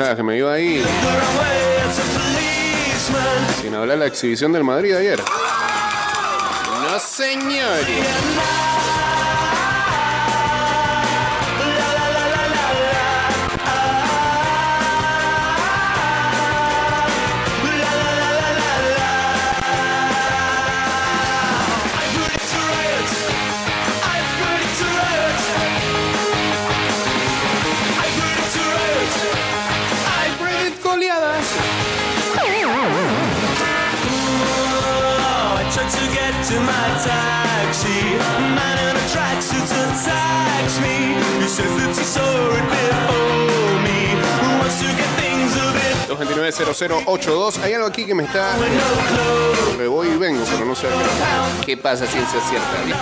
pensabas que me iba ahí sin hablar la exhibición del Madrid ayer? No, señor. 229-0082. Hay algo aquí que me está. Me voy y vengo, pero no sé qué, pasa ciencia cierta. ¿viste?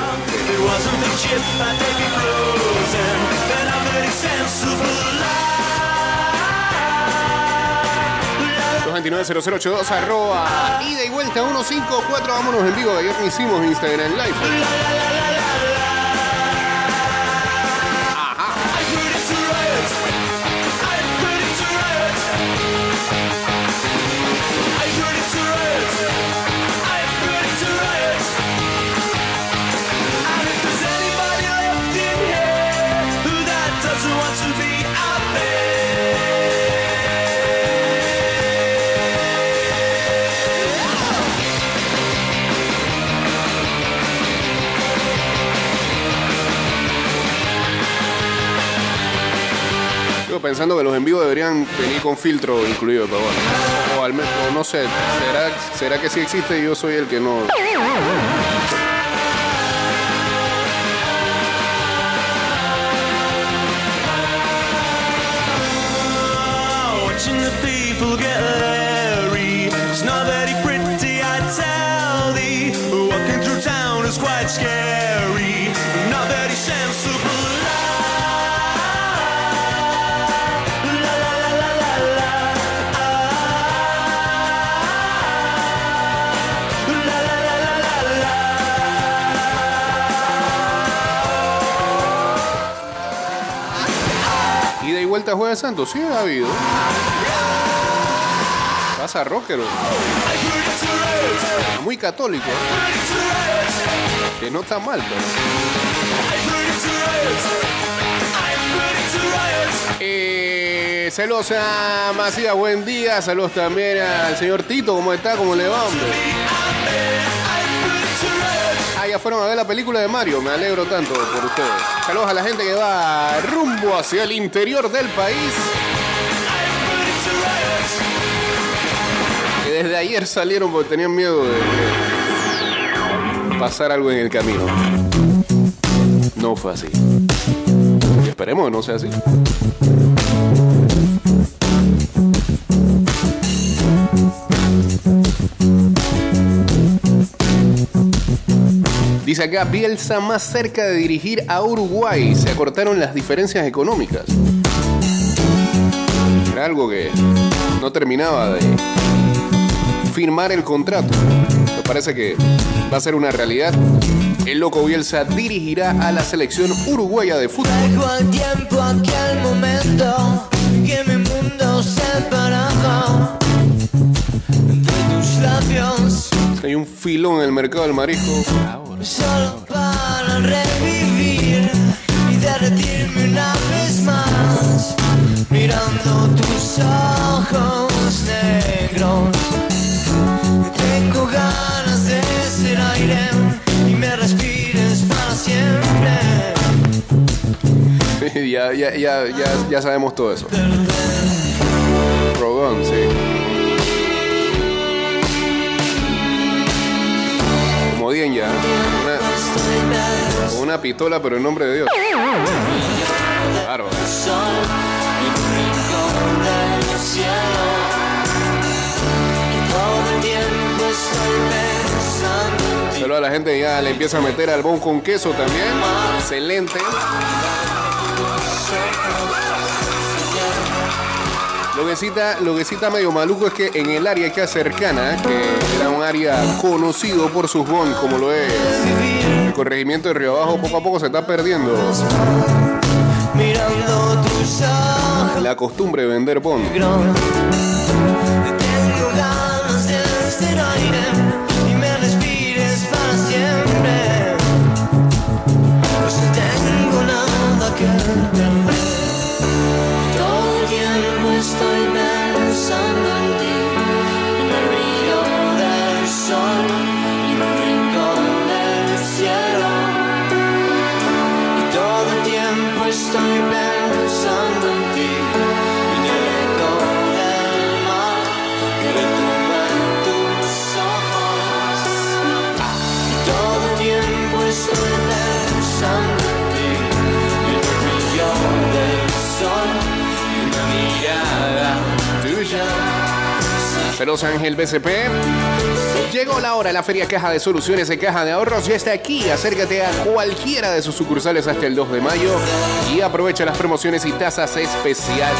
It wasn't the chip I take me frozen. Then I'm very sensible. 229-0082 arroba ida y vuelta 154 vámonos en vivo ayer hicimos Instagram Live Pensando que los en vivo deberían venir con filtro incluido pero bueno. O al menos no sé será será que sí existe y yo soy el que no vuelta Jueves Santo sí ha habido pasa rockero muy católico que no está mal pero Eh, saludos a Macías, buen día. Saludos también al señor Tito, ¿cómo está? ¿Cómo le va, hombre? Fueron a ver la película de Mario, me alegro tanto por ustedes. Saludos a la gente que va rumbo hacia el interior del país. Que desde ayer salieron porque tenían miedo de pasar algo en el camino. No fue así. Esperemos que no sea así. Dice acá, Bielsa más cerca de dirigir a Uruguay. Se acortaron las diferencias económicas. Era algo que no terminaba de firmar el contrato. Me parece que va a ser una realidad. El loco Bielsa dirigirá a la selección uruguaya de fútbol. Un filón en el mercado del marisco. solo para revivir y derretirme una vez más mirando tus ojos negros. Tengo ganas de ser aire y me respires para siempre. ya, ya, ya, ya, ya sabemos todo eso. Rogón, sí. Una, pistola, pero en nombre de Dios. Claro. Saludos a la gente ya le empieza a meter al bon con queso también. Excelente. Lo que, cita, lo que cita medio maluco es que en el área que cercana, que era un área conocido por sus bon, como lo es el corregimiento de Río Abajo, poco a poco se está perdiendo. La costumbre de vender Bond. Mirada tuya. Celos Ángel BCP. Llegó la hora, la Feria Caja de Soluciones de Caja de Ahorros ya está aquí. Acércate a cualquiera de sus sucursales hasta el 2 de mayo y aprovecha las promociones y tasas especiales.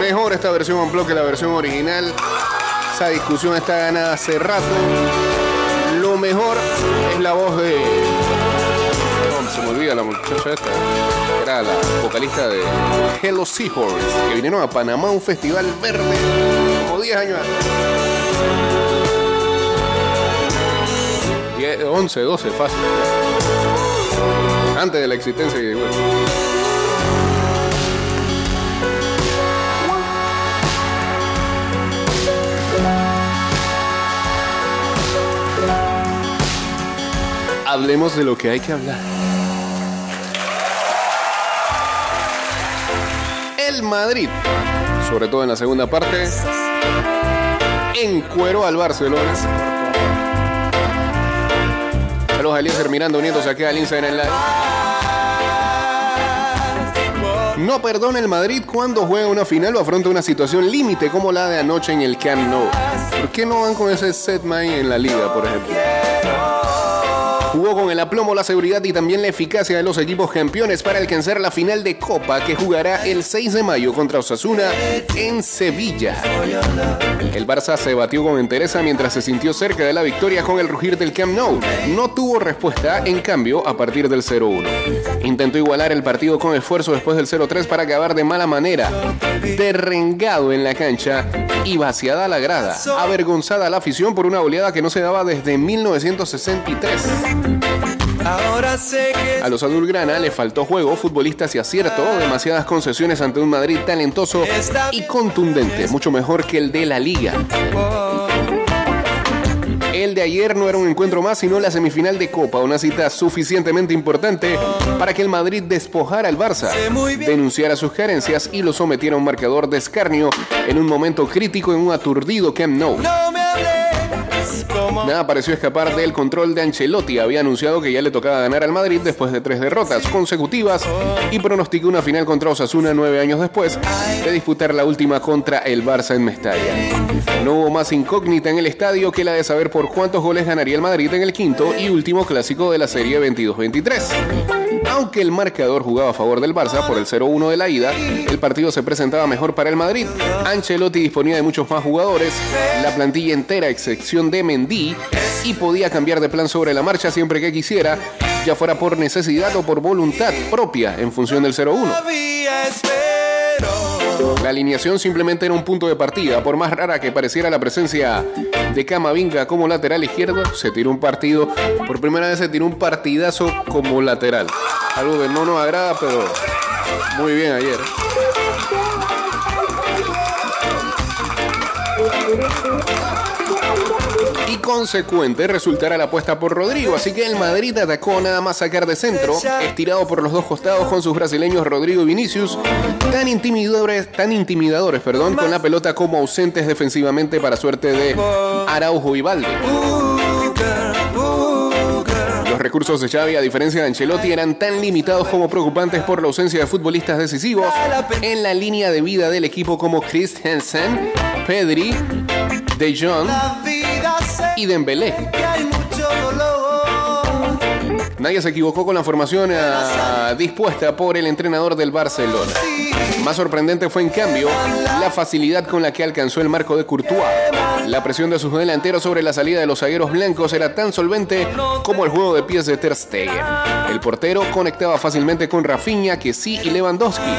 Mejor esta versión en bloque que la versión original. Esa discusión está ganada hace rato. Lo mejor es la voz de no, se me olvida la muchacha esta. Era la vocalista de Hello Seahorse, que vinieron a Panamá a un festival verde como 10 años antes. 10, 11, 12, fácil. Antes de la existencia de Hablemos de lo que hay que hablar. El Madrid, sobre todo en la segunda parte, encueró al Barcelona. Saludos a Eliezer Miranda uniéndose aquí al Instagram Live. No perdona el Madrid cuando juega una final o afronta una situación límite como la de anoche en el Camp Nou. ¿Por qué no van con ese set mind en la liga, por ejemplo? Jugó con el aplomo, la seguridad y también la eficacia de los equipos campeones para alcanzar la final de Copa que jugará el 6 de mayo contra Osasuna en Sevilla. El Barça se batió con entereza mientras se sintió cerca de la victoria con el rugir del Camp Nou. No tuvo respuesta, en cambio, a partir del 0-1. Intentó igualar el partido con esfuerzo después del 0-3 para acabar de mala manera. Derrengado en la cancha y vaciada la grada. Avergonzada la afición por una oleada que no se daba desde 1963. A los azulgrana le faltó juego, futbolistas y acierto, demasiadas concesiones ante un Madrid talentoso y contundente, mucho mejor que el de la liga. El de ayer no era un encuentro más, sino la semifinal de Copa, una cita suficientemente importante para que el Madrid despojara al Barça, denunciara sus carencias y lo sometiera a un marcador de escarnio en un momento crítico en un aturdido Camp Nou. no me Nada pareció escapar del control de Ancelotti. Había anunciado que ya le tocaba ganar al Madrid después de tres derrotas consecutivas y pronosticó una final contra Osasuna nueve años después de disputar la última contra el Barça en Mestalla. No hubo más incógnita en el estadio que la de saber por cuántos goles ganaría el Madrid en el quinto y último clásico de la serie 22-23. Aunque el marcador jugaba a favor del Barça por el 0-1 de la ida, el partido se presentaba mejor para el Madrid. Ancelotti disponía de muchos más jugadores, la plantilla entera a excepción de Mendy, y podía cambiar de plan sobre la marcha siempre que quisiera, ya fuera por necesidad o por voluntad propia en función del 0-1. La alineación simplemente era un punto de partida. Por más rara que pareciera la presencia de Camavinga como lateral izquierdo, se tiró un partido. Por primera vez se tiró un partidazo como lateral. Algo que no nos agrada, pero muy bien ayer. Y consecuente resultará la apuesta por Rodrigo. Así que el Madrid atacó nada más sacar de centro, estirado por los dos costados con sus brasileños Rodrigo y Vinicius, tan intimidadores, tan intimidadores, perdón, con la pelota como ausentes defensivamente para suerte de Araujo y Valde. Los recursos de Xavi, a diferencia de Ancelotti, eran tan limitados como preocupantes por la ausencia de futbolistas decisivos en la línea de vida del equipo como Christensen, Pedri, De Jong y Dembélé. Nadie se equivocó con la formación ah, dispuesta por el entrenador del Barcelona. Más sorprendente fue en cambio la facilidad con la que alcanzó el marco de Courtois. La presión de sus delanteros sobre la salida de los zagueros blancos era tan solvente como el juego de pies de Ter Stegen. El portero conectaba fácilmente con Rafinha, Kessi y Lewandowski.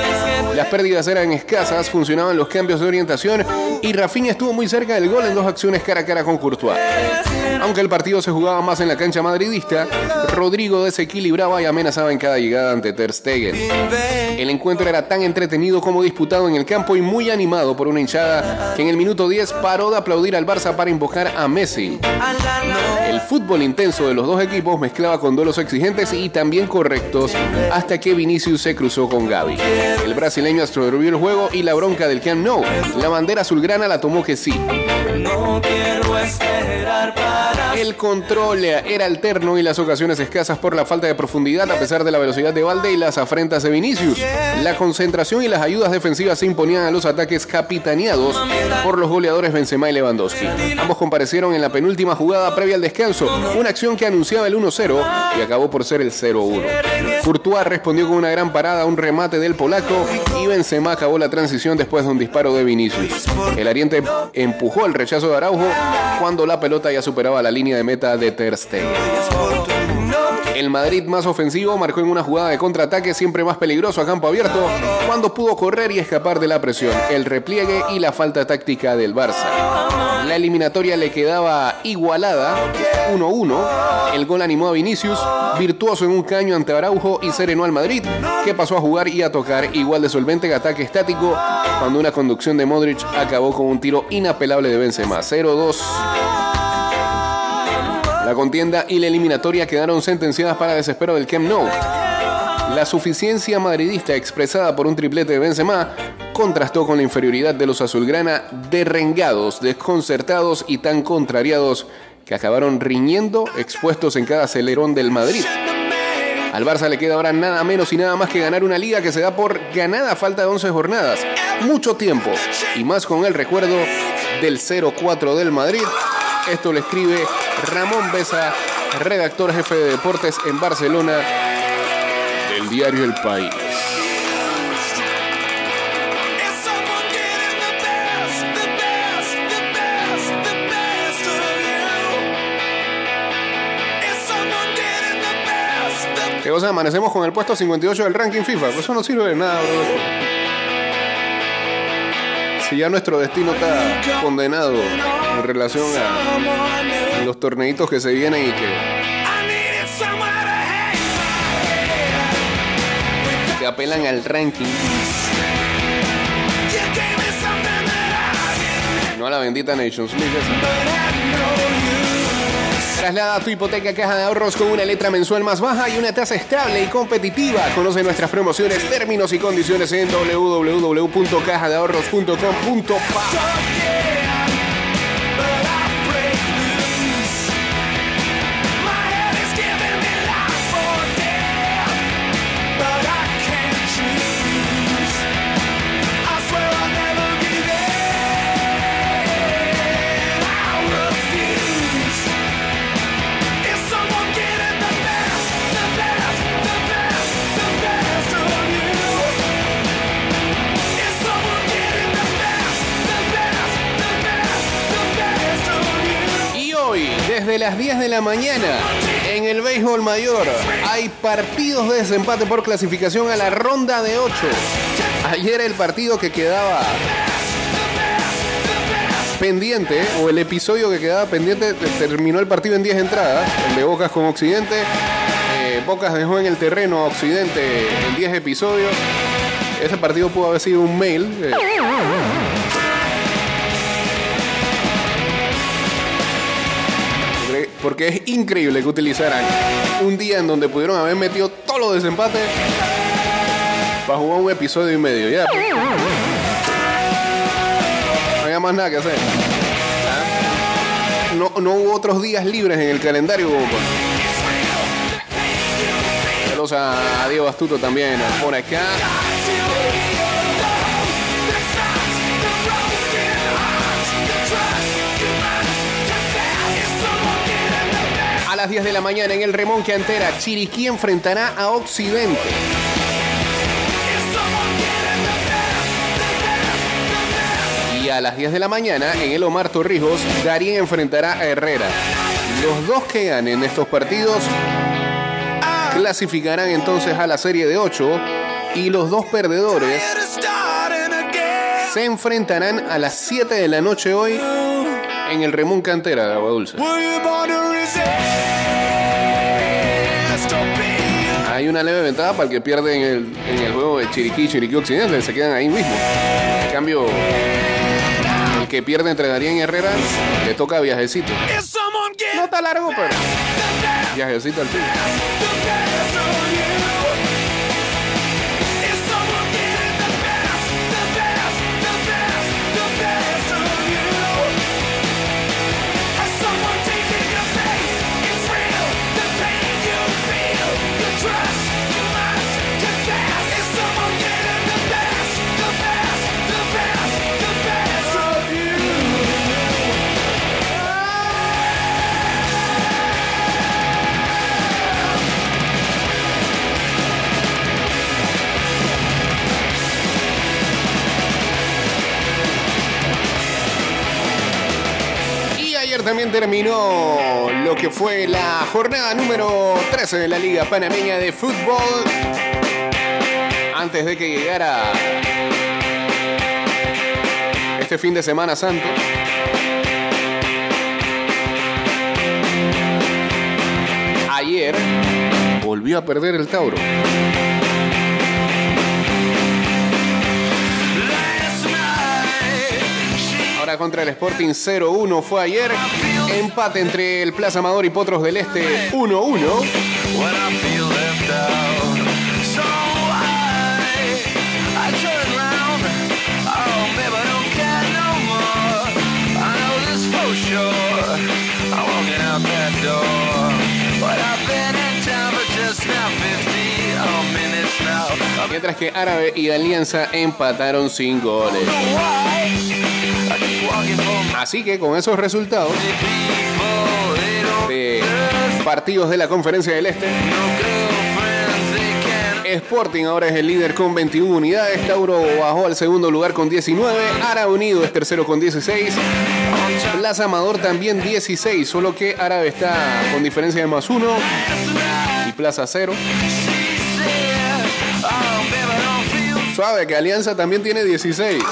Las pérdidas eran escasas, funcionaban los cambios de orientación y Rafinha estuvo muy cerca del gol en dos acciones cara a cara con Courtois. Aunque el partido se jugaba más en la cancha madridista, Rodrigo desequilibraba y amenazaba en cada llegada ante Ter Stegen. El encuentro era tan entretenido como disputado en el campo y muy animado por una hinchada que en el minuto 10 paró de aplaudir al Barça para invocar a Messi. El fútbol intenso de los dos equipos mezclaba con duelos exigentes y también correctos hasta que Vinicius se cruzó con Gaby. El brasileño absorbió el juego y la bronca del Camp Nou. La bandera azulgrana la tomó que sí. El control era alterno y las ocasiones escasas por la falta de profundidad a pesar de la velocidad de Valde y las afrentas de Vinicius. La concentración y las ayudas defensivas se imponían a los ataques capitaneados por los goleadores Benzema y Lewandowski. Ambos comparecieron en la penúltima jugada previa al descanso, una acción que anunciaba el 1-0 y acabó por ser el 0-1. Courtois respondió con una gran parada a un remate del polaco y Benzema acabó la transición después de un disparo de Vinicius. El ariente empujó el rechazo de Araujo cuando la pelota ya superaba la línea de meta de Ter Stegen. El Madrid más ofensivo marcó en una jugada de contraataque siempre más peligroso a campo abierto cuando pudo correr y escapar de la presión, el repliegue y la falta táctica del Barça. La eliminatoria le quedaba igualada 1-1. El gol animó a Vinicius, virtuoso en un caño ante Araujo y serenó al Madrid, que pasó a jugar y a tocar igual de solvente en ataque estático cuando una conducción de Modric acabó con un tiro inapelable de Benzema. 0-2. La contienda y la eliminatoria quedaron sentenciadas para desespero del Camp Nou. La suficiencia madridista expresada por un triplete de Benzema contrastó con la inferioridad de los azulgrana derrengados, desconcertados y tan contrariados que acabaron riñendo expuestos en cada acelerón del Madrid. Al Barça le queda ahora nada menos y nada más que ganar una liga que se da por ganada a falta de 11 jornadas. Mucho tiempo y más con el recuerdo del 0-4 del Madrid. Esto lo escribe Ramón Besa, redactor jefe de deportes en Barcelona del diario El País. The ¿Qué cosa? Amanecemos con el puesto 58 del ranking FIFA. Pues eso no sirve de nada, bro. Si ya nuestro destino está condenado en relación a los torneitos que se vienen y que que apelan al ranking, no a la bendita Nations League. esa. Traslada tu hipoteca a Caja de Ahorros con una letra mensual más baja y una tasa estable y competitiva. Conoce nuestras promociones, términos y condiciones en www.cajadeahorros.com.pa. desde las 10 de la mañana, en el béisbol mayor, hay partidos de desempate por clasificación a la ronda de 8. Ayer el partido que quedaba pendiente, o el episodio que quedaba pendiente, terminó el partido en 10 entradas, el de Bocas con Occidente. Eh, Bocas dejó en el terreno a Occidente en 10 episodios. Ese partido pudo haber sido un mail. eh, Porque- es increíble que utilizaran un día en donde pudieron haber metido todos los desempates para jugar un episodio y medio. Ya. No había más nada que hacer. No, no hubo otros días libres en el calendario. por- Saludos a Diego Astuto también por acá. Las 10 de la mañana en el remonque antera, Chiriquí enfrentará a Occidente. Y a a las 10 de la mañana en el Omar Torrijos, Darien enfrentará a Herrera. Los dos que ganen estos partidos clasificarán entonces a la serie de 8 y los dos perdedores se enfrentarán a las 7 de la noche hoy en el Remún Cantera de Agua Dulce. Hay una leve ventaja para el que pierde en el, en el juego de Chiriquí y Chiriquí Occidente, se quedan ahí mismo. En cambio, el que pierde entre Darien y Herrera le toca viajecito. No está largo, pero viajecito al fin. También terminó lo que fue la jornada número 13 de la Liga Panameña de Fútbol. Antes de que llegara este fin de semana santo. Ayer volvió a perder el Tauro. Contra el Sporting 0-1 fue ayer. Empate entre el Plaza Amador y Potros del Este 1-1. when I feel left out. So I, I turn round. Oh, babe, I don't care no more. I know this for sure. I'm walking out that door. But I've been in town for just now 50 oh, minutes now. I'm Mientras que Árabe y Alianza empataron sin goles. Así que con esos resultados de partidos de la Conferencia del Este, Sporting ahora es el líder con 21 unidades, Tauro bajó al segundo lugar con 19, Árabe Unido es tercero con 16, Plaza Amador también 16, solo que Árabe está con diferencia de más uno y Plaza cero. Suave que Alianza también tiene 16.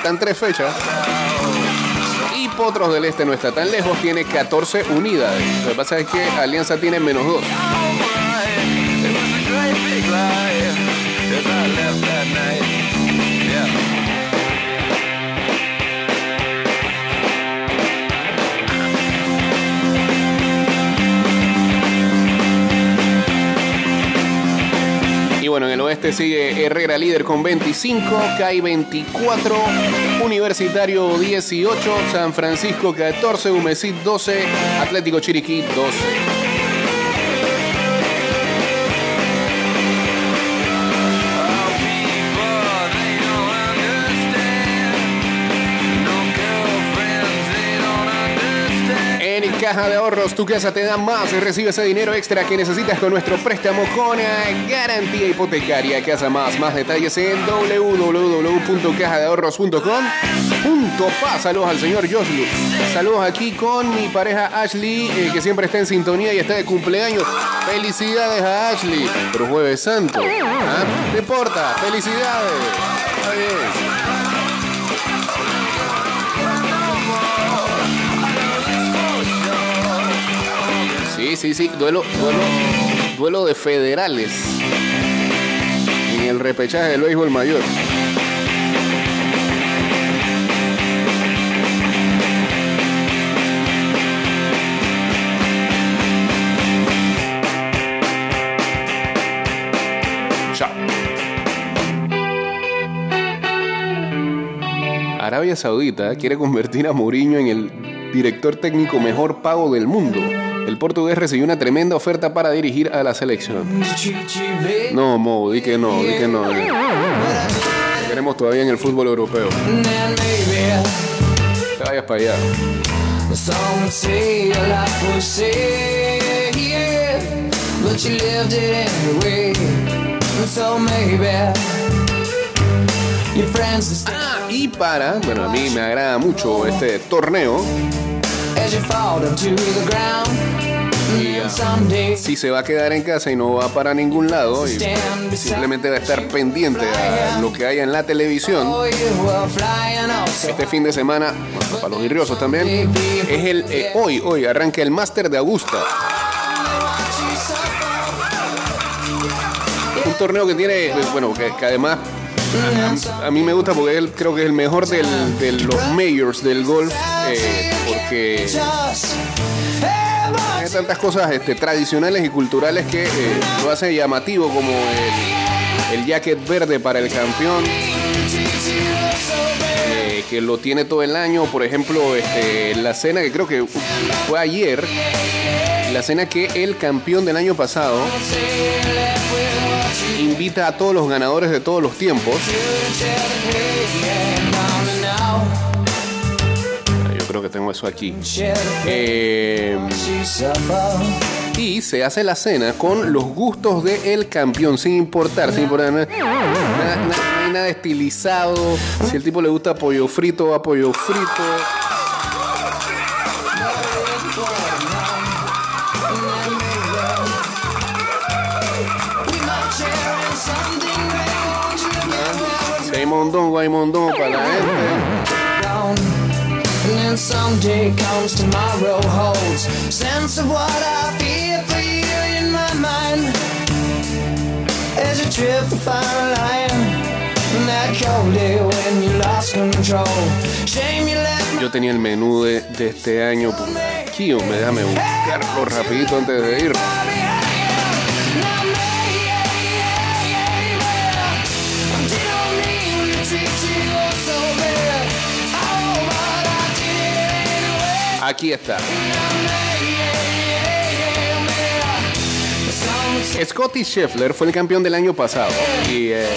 Faltan tres fechas. Y Potros del Este no está tan lejos, tiene 14 unidades. Lo que pasa es que Alianza tiene menos 2. Bueno, en el oeste sigue Herrera líder con 25, CAI 24, Universitario 18, San Francisco 14, Humesit 12, Atlético Chiriquí 12. Caja de Ahorros, tu casa te da más y recibe ese dinero extra que necesitas con nuestro préstamo con eh, garantía hipotecaria. Casa Más, más detalles en www.cajadeahorros.com. Punto pa. Saludos al señor Joslu. Saludos aquí con mi pareja Ashley, eh, que siempre está en sintonía y está de cumpleaños. Felicidades a Ashley. Pero jueves santo. ¿ah? Felicidades. Sí, sí, sí. Duelo, duelo, duelo de federales. En el repechaje del béisbol mayor. Chao. Arabia Saudita quiere convertir a Mourinho en el director técnico mejor pago del mundo. El portugués recibió una tremenda oferta para dirigir a la selección. No, Mo, di que no, di que no. Queremos todavía en el fútbol europeo. Te vayas para allá. Ah, y para, bueno, a mí me agrada mucho este torneo. Si se va a quedar en casa y no va para ningún lado y simplemente va a estar pendiente a lo que haya en la televisión. oh. Este fin de semana, bueno, para los virriosos también, es el eh, hoy, hoy arranca el Máster de Augusta. Un torneo que tiene, eh, bueno, que, que además a, a mí me gusta porque él creo que es el mejor del- de los majors del golf, porque tiene tantas cosas este, tradicionales y culturales que eh, lo hace llamativo como el, el jacket verde para el campeón. eh, que lo tiene todo el año, por ejemplo, este, la cena que creo que fue ayer, la cena que el campeón del año pasado invita a todos los ganadores de todos los tiempos. Creo que tengo eso aquí. Eh, y se hace la cena con los gustos del campeón, sin importar, sin importar. Nada- nada- nada estilizado. Si el tipo le gusta pollo frito, va pollo frito. Hay mondongo, hay mondongo para la gente. Then someday comes tomorrow holds sense of what I feel for you in my mind. As you trip find a line. And that cold day when you lost control. Shame you left my Yo tenía el menú de, de este año. Aquí, hombre, déjame buscarlo rapidito antes de ir. Aquí está. Scotty Scheffler fue el campeón del año pasado. Y, eh,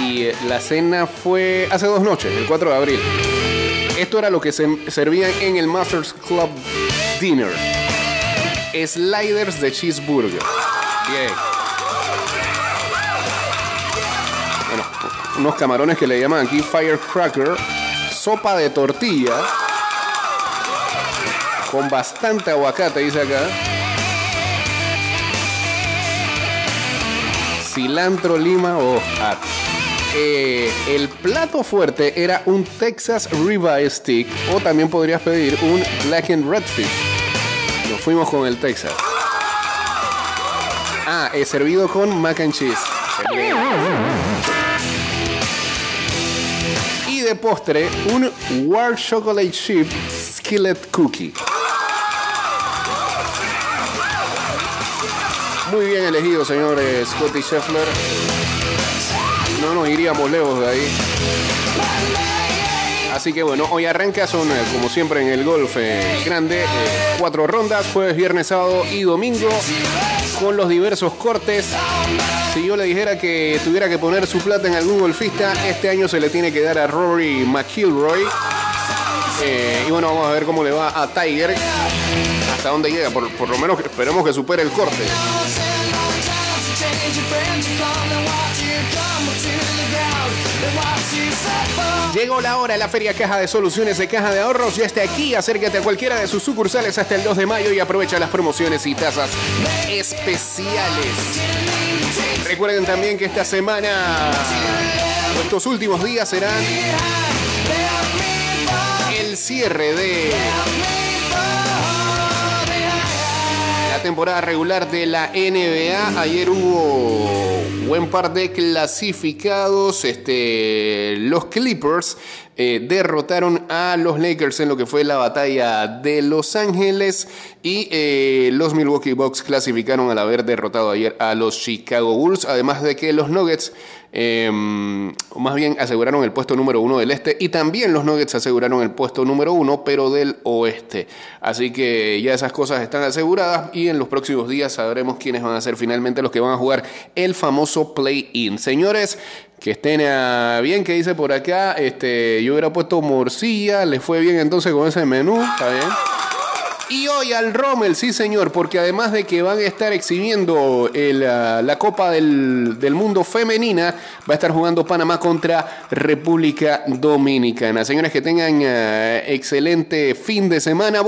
eh, la cena fue hace dos noches, el 4 de abril. Esto era lo que se servía en el Masters Club Dinner. Sliders de cheeseburger. Bien. Bueno, unos camarones que le llaman aquí firecracker. Sopa de tortilla. Con bastante aguacate, dice acá. Cilantro, lima o ah, eh, el plato fuerte era un Texas Ribeye Stick o también podrías pedir un Black and Redfish. Nos fuimos con el Texas. Ah, eh, servido con mac and cheese. De postre, un War Chocolate Chip Skillet Cookie. Muy bien elegido, señor eh, Scotty Scheffler. No nos iríamos lejos de ahí. Así que bueno, hoy arranca, son eh, como siempre en el golf eh, grande, eh, cuatro rondas, jueves, viernes, sábado y domingo, con los diversos cortes. Si yo le dijera que tuviera que poner su plata en algún golfista, este año se le tiene que dar a Rory McIlroy. Y bueno, vamos a ver cómo le va a Tiger. Hasta dónde llega, por, por lo menos esperemos que supere el corte. Llegó la hora, la Feria Caja de Soluciones de Caja de Ahorros ya está aquí. Acércate a cualquiera de sus sucursales hasta el 2 de mayo y aprovecha las promociones y tasas especiales. Recuerden también que esta semana, estos últimos días serán el cierre de temporada regular de la NBA. Ayer hubo buen par de clasificados. Este, los Clippers eh, derrotaron a los Lakers en lo que fue la batalla de Los Ángeles y eh, los Milwaukee Bucks clasificaron al haber derrotado ayer a los Chicago Bulls, además de que los Nuggets eh, más bien aseguraron el puesto número uno del este y también los Nuggets aseguraron el puesto número uno, pero del oeste. Así que ya esas cosas están aseguradas y en los próximos días sabremos quiénes van a ser finalmente los que van a jugar el famoso play-in. Señores, que estén bien, que dice por acá, este, yo hubiera puesto morcilla, le fue bien entonces con ese menú, está bien. Y hoy al Rommel, sí señor, porque además de que van a estar exhibiendo ah, la Copa del, del Mundo Femenina, va a estar jugando Panamá contra República Dominicana. Señores, que tengan ah, excelente fin de semana.